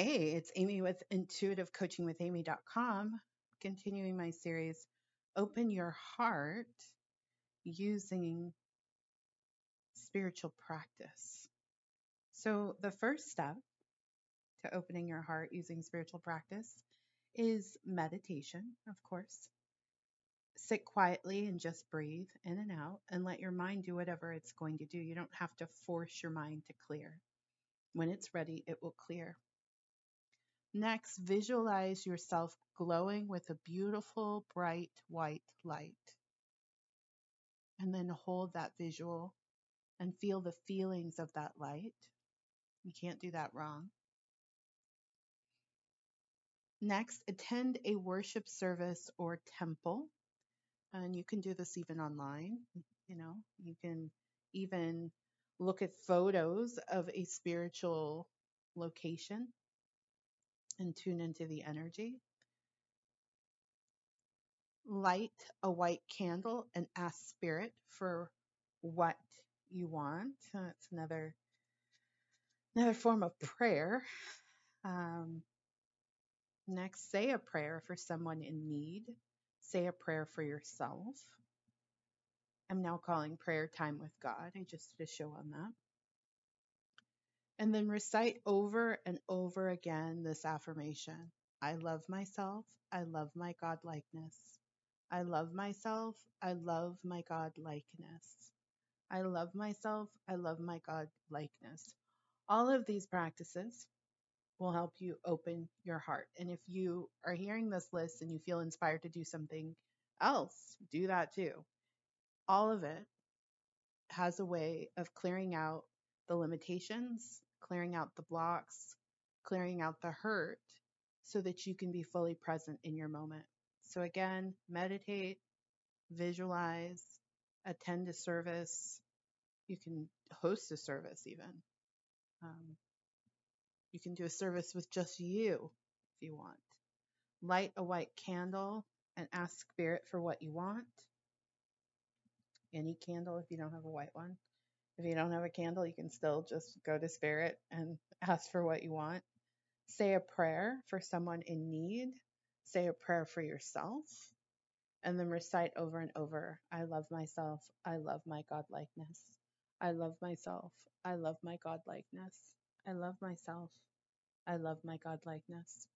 Hey, it's Amy with intuitivecoachingwithamy.com, continuing my series, Open Your Heart Using Spiritual Practice. So, the first step to opening your heart using spiritual practice is meditation, of course. Sit quietly and just breathe in and out and let your mind do whatever it's going to do. You don't have to force your mind to clear. When it's ready, it will clear. Next, visualize yourself glowing with a beautiful, bright white light. And then hold that visual and feel the feelings of that light. You can't do that wrong. Next, attend a worship service or temple. And you can do this even online. You know, you can even look at photos of a spiritual location and tune into the energy. Light a white candle and ask spirit for what you want. That's another another form of prayer. Um, next, say a prayer for someone in need. Say a prayer for yourself. I'm now calling prayer time with God. I just did a show on that. And then recite over and over again this affirmation I love myself. I love my God likeness. I love myself. I love my God likeness. I love myself. I love my God likeness. All of these practices will help you open your heart. And if you are hearing this list and you feel inspired to do something else, do that too. All of it has a way of clearing out the limitations clearing out the blocks, clearing out the hurt so that you can be fully present in your moment. So, again, meditate, visualize, attend a service. You can host a service, even. Um, you can do a service with just you if you want. Light a white candle and ask Spirit for what you want. Any candle if you don't have a white one. If you don't have a candle, you can still just go to Spirit and ask for what you want. Say a prayer for someone in need. Say a prayer for yourself. And then recite over and over I love myself. I love my God likeness. I love myself. I love my God likeness. I love myself. I love my God likeness.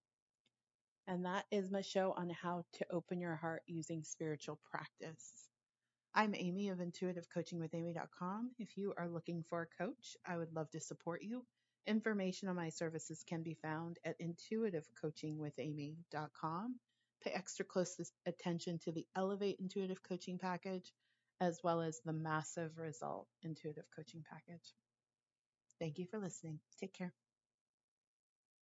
And that is my show on how to open your heart using spiritual practice. I'm Amy of intuitivecoachingwithamy.com. If you are looking for a coach, I would love to support you. Information on my services can be found at intuitivecoachingwithamy.com. Pay extra close attention to the Elevate Intuitive Coaching Package as well as the Massive Result Intuitive Coaching Package. Thank you for listening. Take care.